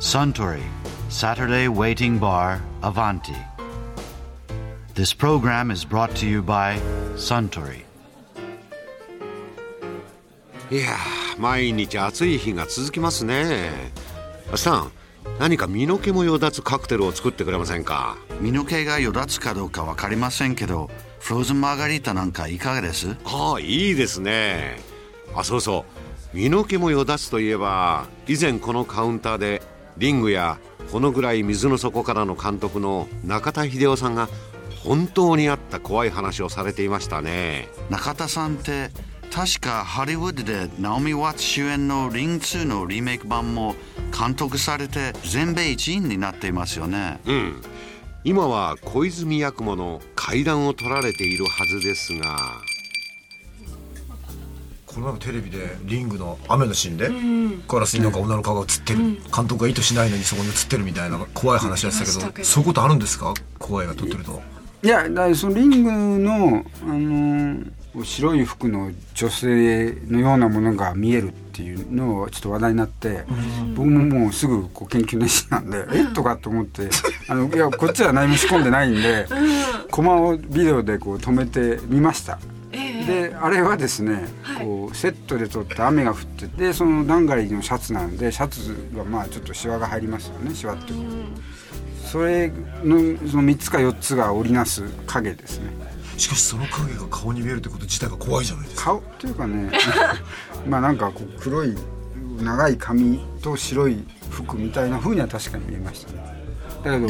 Suntory Saturday Waiting Bar Avanti. This program is brought to you by Suntory. いやー毎日暑い日が続きますね。さん何か身の毛もよだつカクテルを作ってくれませんか？身の毛がよだつかどうかわかりませんけど、フローズンマーガリータなんかいかがです？ああいいですね。あそうそう。身の毛もよだつといえば以前このカウンターでリングやこのぐらい水の底からの監督の中田秀夫さんが本当にあった怖い話をされていましたね中田さんって確かハリウッドでナオミ・ワッツ主演のリング2のリメイク版も監督されて全米一員になっていますよね。うん今は小泉八雲の階段を取られているはずですがこの前もテレビでリングの雨のシーンで、ガラスになんか女の顔が映ってる、監督が意図しないのにそこに映ってるみたいな怖い話でしたけど,、そういうことあるんですか？怖いが撮ってると。いやだそのリングの、あのー白い服の女性のようなものが見えるっていうのをちょっと話題になって、僕ももうすぐこう研究熱心なんで、え？っとかと思ってあのいやこっちは何も仕込んでないんで、コマをビデオでこう止めてみました。であれはですね、こうセットで撮って雨が降っててそのダンガリーのシャツなんでシャツがまあちょっとシワが入りますよねシワっていうそれのその3つか4つが織りなす影ですね。しかしその影が顔に見えるってこと自体が怖いじゃないですか。顔っていうかね まあなんかこう黒い長い髪と白い服みたいな風には確かに見えましたね。だけど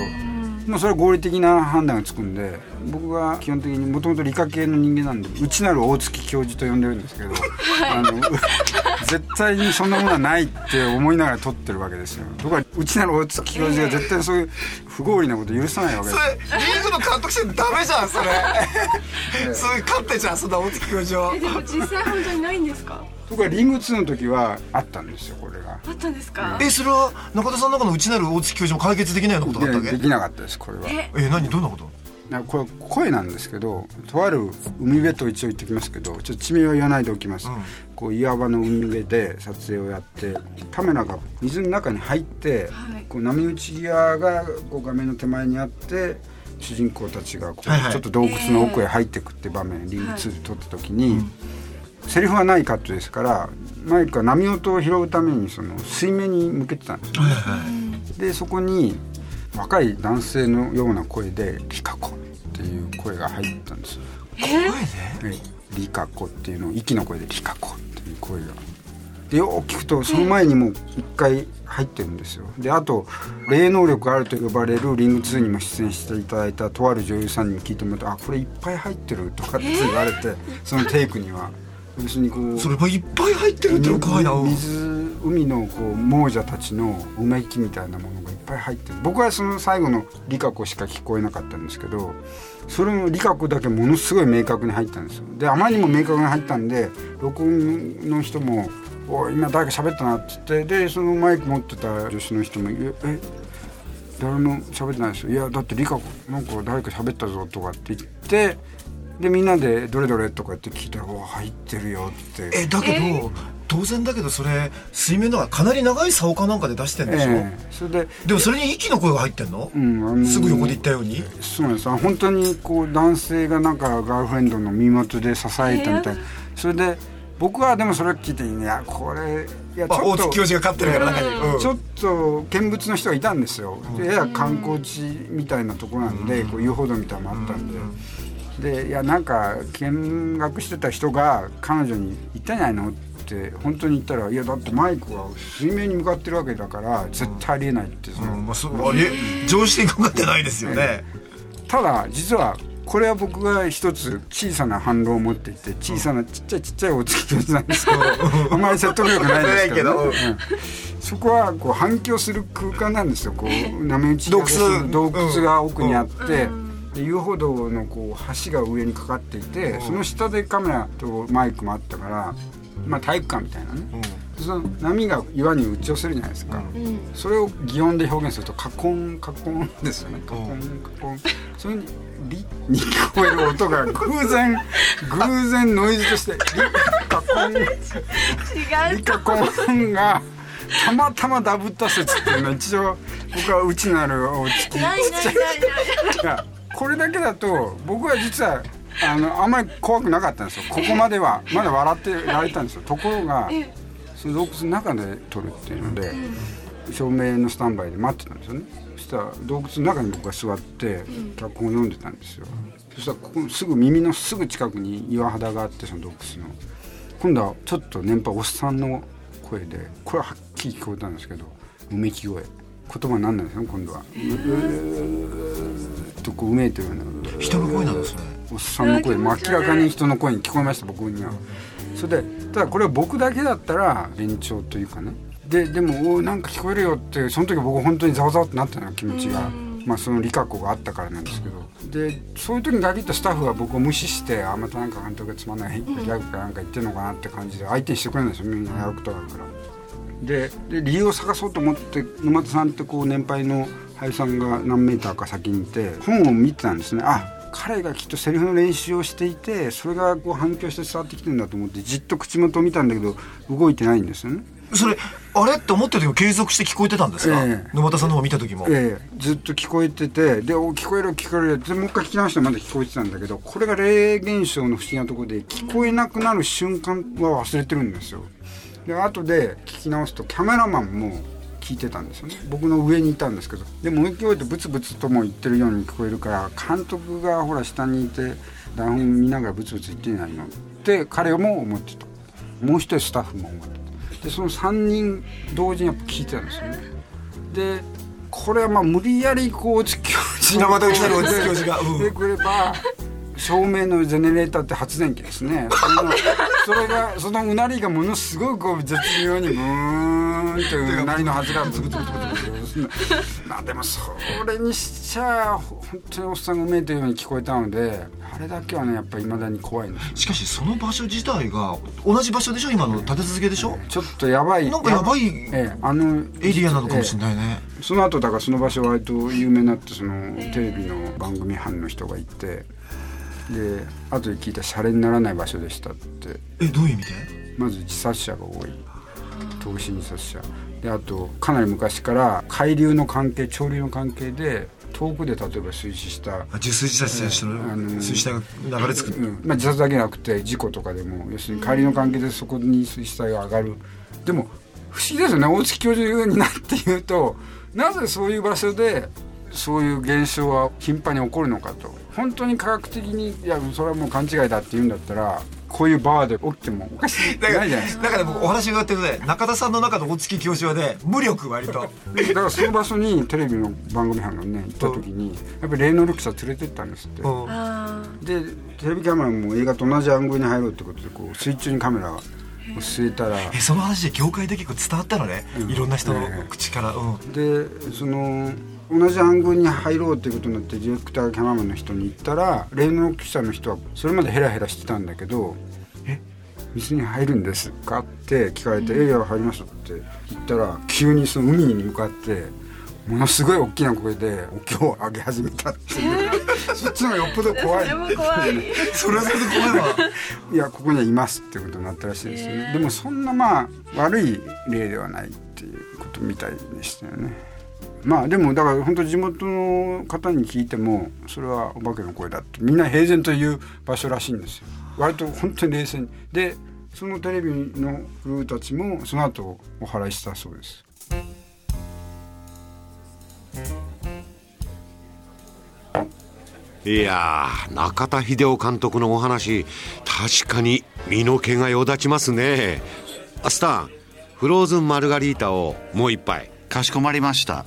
まあそれは合理的な判断がつくんで僕は基本的にもともと理科系の人間なんで内なる大月教授と呼んでるんですけど、あの絶対にそんなものはないって思いながら撮ってるわけですよ。僕は内なる大月教授が絶対そういう不合理なこと許さないわけです。リングの監督してダメじゃんそれ。それ勝ってじゃんそんな大月教授は。えでも実際本当にないんですか？僕はリング2の時はあったんですよこれが。あったんですか？えそれは中田さんの中の内なる大月教授も解決できないようなことがあったわけ？でできなかったですこれは。え？え何どんなこと？なこれ声なんですけどとある海辺と一応言ってきますけどちょっと地名は言わないでおきます、こう岩場の海辺で撮影をやってカメラが水の中に入って、はい。こう波打ち際がこう画面の手前にあって主人公たちがこう、はいはい。ちょっと洞窟の奥へ入っていくって場面、リング2で撮った時に、セリフはないカットですからマイクは波音を拾うためにその水面に向けてたんですよでそこに若い男性のような声で「リカコ」っていう声が入ったんです。声でえリカコっていうのを息の声で「リカコ」っていう声が。でよく聞くとその前にもう一回入ってるんですよ。であと霊能力あると呼ばれるリング2にも出演していただいたとある女優さんに聞いてもらうと「あこれいっぱい入ってる」とかって言われて、そのテイクには要するにこうそれいっぱい入ってるっての怖いな水海のこう亡者たちのうめきみたいなものがいっぱい入ってる。僕はその最後の「リカコ」しか聞こえなかったんですけどそれの「リカコ」だけものすごい明確に入ったんですよ。であまりにも明確に入ったんで録音の人も「おい今誰か喋ったな」って言ってでそのマイク持ってた女子の人も「ええ誰も喋ってないですよ。いやだってリカ子なんか誰か喋ったぞとかって言ってでみんなで「どれどれ?」とかって聞いたら「お入ってるよ」って。えだけど、当然だけどそれ水面の中かなり長い竿かなんかで出してんでしょ、ええそれででもそれに息の声が入ってんの、うんあのすぐ横で言ったように？そうなんです。あ本当にこう男性がなんかガールフレンドの身元で支えたみたいな。それで僕はでもそれを聞いていやこれいやちょっと月教授が勝ってるから中に、うん。ちょっと見物の人がいたんですよ、でやや観光地みたいなとこなんで、こう遊歩道みたいなのもあったんで、でいやなんか見学してた人が彼女に「言ったんじゃないの?」って本当に言ったら「いやだってマイクは水面に向かってるわけだから絶対ありえない」ってその、うんまあ、そうあれ常識にかかってないですよね、ただ実はこれは僕が一つ小さな反論を持っていて小さなちっちゃいちっちゃいお月教授なんですけどあんまり説得力ないですけど, ねうん。そこはこう反響する空間なんですよ。こう波打ち洞窟。洞窟が奥にあって、で遊歩道のこう橋が上にかかっていて、その下でカメラとマイクもあったから、まあ、体育館みたいなね、その波が岩に打ち寄せるじゃないですか、それを擬音で表現するとカコンカコンですよね。カコンカコン。それにリ に聞こえる音が偶然偶然ノイズとしてリカコン。違うリカコンがたまたまダブった説っていうのは一応僕はうちのあるお月ちっないないないない。いやこれだけだと僕は実はあのあんまり怖くなかったんですよ。ここまではまだ笑ってられたんですよ。ところがその洞窟の中で撮るっていうので照明のスタンバイで待ってたんですよね。そしたら洞窟の中に僕が座って脚本を読んでたんですよ。そしたらここのすぐ耳のすぐ近くに岩肌があってその洞窟の。今度はちょっと年配おっさんの声でこれははっきり聞こえたんですけどうめき声。言葉になんないですよ今度は。うーっとこううめいてるような人の声なんですねおっさんの声明らかに人の声に聞こえました僕には。それでただこれは僕だけだったら延長というかね。ででもおーなんか聞こえるよってその時僕本当にざわざわってなったような気持ちが、まあその理覚があったからなんですけど。でそういう時に限ったスタッフは僕を無視してあまたなんか監督がつまんないギャグかなんか言ってんのかなって感じで相手にしてくれないんですよみんな。やることがあるから。でで理由を探そうと思って沼田さんってこう年配の俳優さんが何メーターか先にいて本を見てたんですね。あ彼がきっとセリフの練習をしていてそれがこう反響して伝わってきてるんだと思ってじっと口元を見たんだけど動いてないんですよね。それあれって思ってる時も継続して聞こえてたんですか、ええ。沼田さんの方見た時も、ええ、ずっと聞こえててでお聞こえる聞こえる。でもう一回聞き直してまだ聞こえてたんだけどこれが霊現象の不思議なところで聞こえなくなる瞬間は忘れてるんですよ。で後で聞き直すとキャメラマンも聞いてたんですよね。僕の上にいたんですけど。でも勢いでブツブツとも言ってるように聞こえるから監督がほら下にいて台本見ながらブツブツ言ってないのって彼も思ってた。もう一人スタッフも思ってた。でその3人同時にやっぱ聞いてたんですよね。でこれはまあ無理やりこう大月教授生田来たる大月教授がうん。でくれば照明のジェネレーターって発電機ですね。それがそのうなりがものすごくこう絶妙にブーンといううなりのはずがブツブツブツブツブツまあでもそれにしちゃ本当におっさんがうめいというように聞こえたのであれだけはねやっぱり未だに怖いしかしその場所自体が同じ場所でしょ？今の立て続けでしょ？ちょっとやばい。なんかやばいええあのエリアなのかもしれないね、その後だからその場所割と有名になってそのテレビの番組班の人がいてで後で聞いたらシャレにならない場所でしたって。えどういう意味で？まず自殺者が多い投資自殺者であとかなり昔から海流の関係潮流の関係で遠くで例えば水死したあ受水自殺した人あのの水死体が流れ着く、うんまあ、自殺だけじゃなくて事故とかでも要するに帰りの関係でそこに水死体が上がる。でも不思議ですよね。大月教授になって言うとなぜそういう場所でそういう現象は頻繁に起こるのかと。本当に科学的にいやそれはもう勘違いだって言うんだったらこういうバーで起きてもおかしくない。じゃないですかだから僕お話が伺ってるね中田さんの中の大月教授はね無力割と。だからその場所にテレビの番組班がね行った時にやっぱり霊能力者連れてったんですって。うん。あでテレビカメラも映画と同じアングルに入ろうってことでこう水中にカメラを据えたらえその話で業界で結構伝わったのね、いろんな人のええ。口から、うん、でその同じアングルに入ろうっていうことになってディレクターがキャメラマンの人に言ったら霊能力者の人はそれまでヘラヘラしてたんだけど「え水に入るんですか?」って聞かれて「えいや入ります」って言ったら急にその海に向かってものすごい大きな声でお経を上げ始めたっていう、そっちのよっぽど怖い。それも怖い。それはそれで怖いわいやここにはいますってことになったらしいですね、でもそんなまあ悪い例ではないっていうことみたいでしたよねまあでもだから本当地元の方に聞いてもそれはお化けの声だってみんな平然と言う場所らしいんですよ。割と本当に冷静に。でそのテレビのクルーたちもその後お祓いしたそうです。いやー中田秀夫監督のお話確かに身の毛がよだちますね。あスターフローズンマルガリータをもう一杯。かしこまりました。